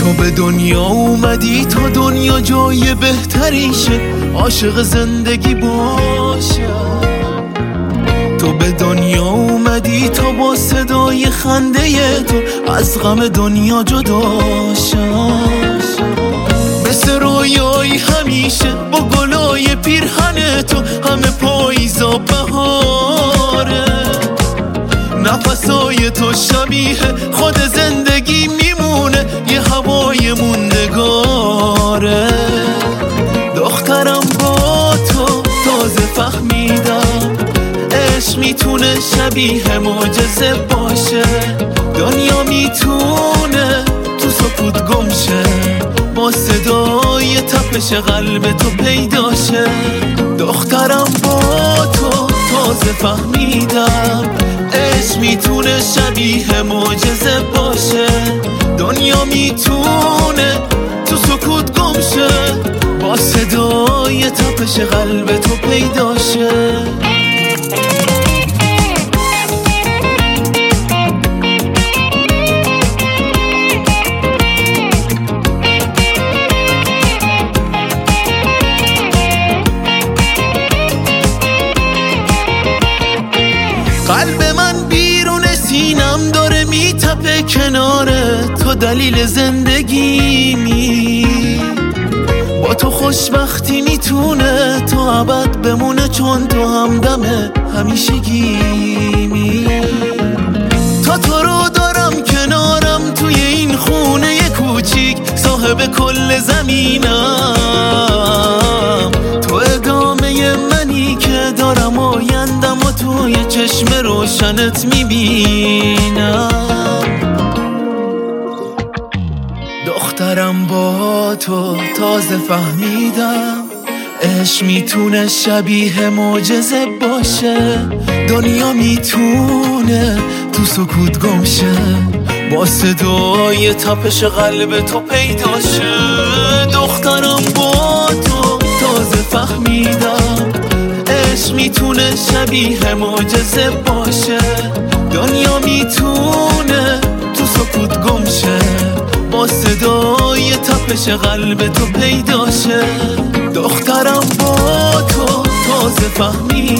تو به دنیا اومدی تا دنیا جای بهتریشه. عاشق زندگی باشه. تو به دنیا اومدی تا با صدای خنده تو از غم دنیا جدا مثل رویایی همیشه با گلای پیرهن تو همه پاییزا بهاره. نفسای تو شبیه خود زندگی یه هوای موندگاره. دخترم با تو تازه فهمیدم. عشق می‌تونه شبیه معجزه باشه. دنیا می‌تونه تو سکوت گمشه با صدای تپش قلب تو پیداشه دخترم با تو تازه فهمیدم. عشق می‌تونه شبیه معجزه باشه. دنیا می‌تونه تو سکوت گمشه با صدای تپش قلب تو پیداشه قلب داره میتپه کناره تو دلیل زندگیمی با تو خوشبختی می‌تونه تو ابد بمونه چون تو همدم همیشگیمی تا تو رو دارم کنارم توی این خونه کوچیک صاحب کل زمینم. روشنت می‌بینم. دخترم با تو تازه فهمیدم. عشق می‌تونه شبیه معجزه باشه. دنیا می‌تونه تو سکوت گمشه با صدای تپش قلب تو پیدا شه. دخترم شبیه معجزه باشه. دنیا می‌تونه تو سکوت گمشه با صدای تپش قلب تو پیدا شه. دخترم با تو تازه فهمیدم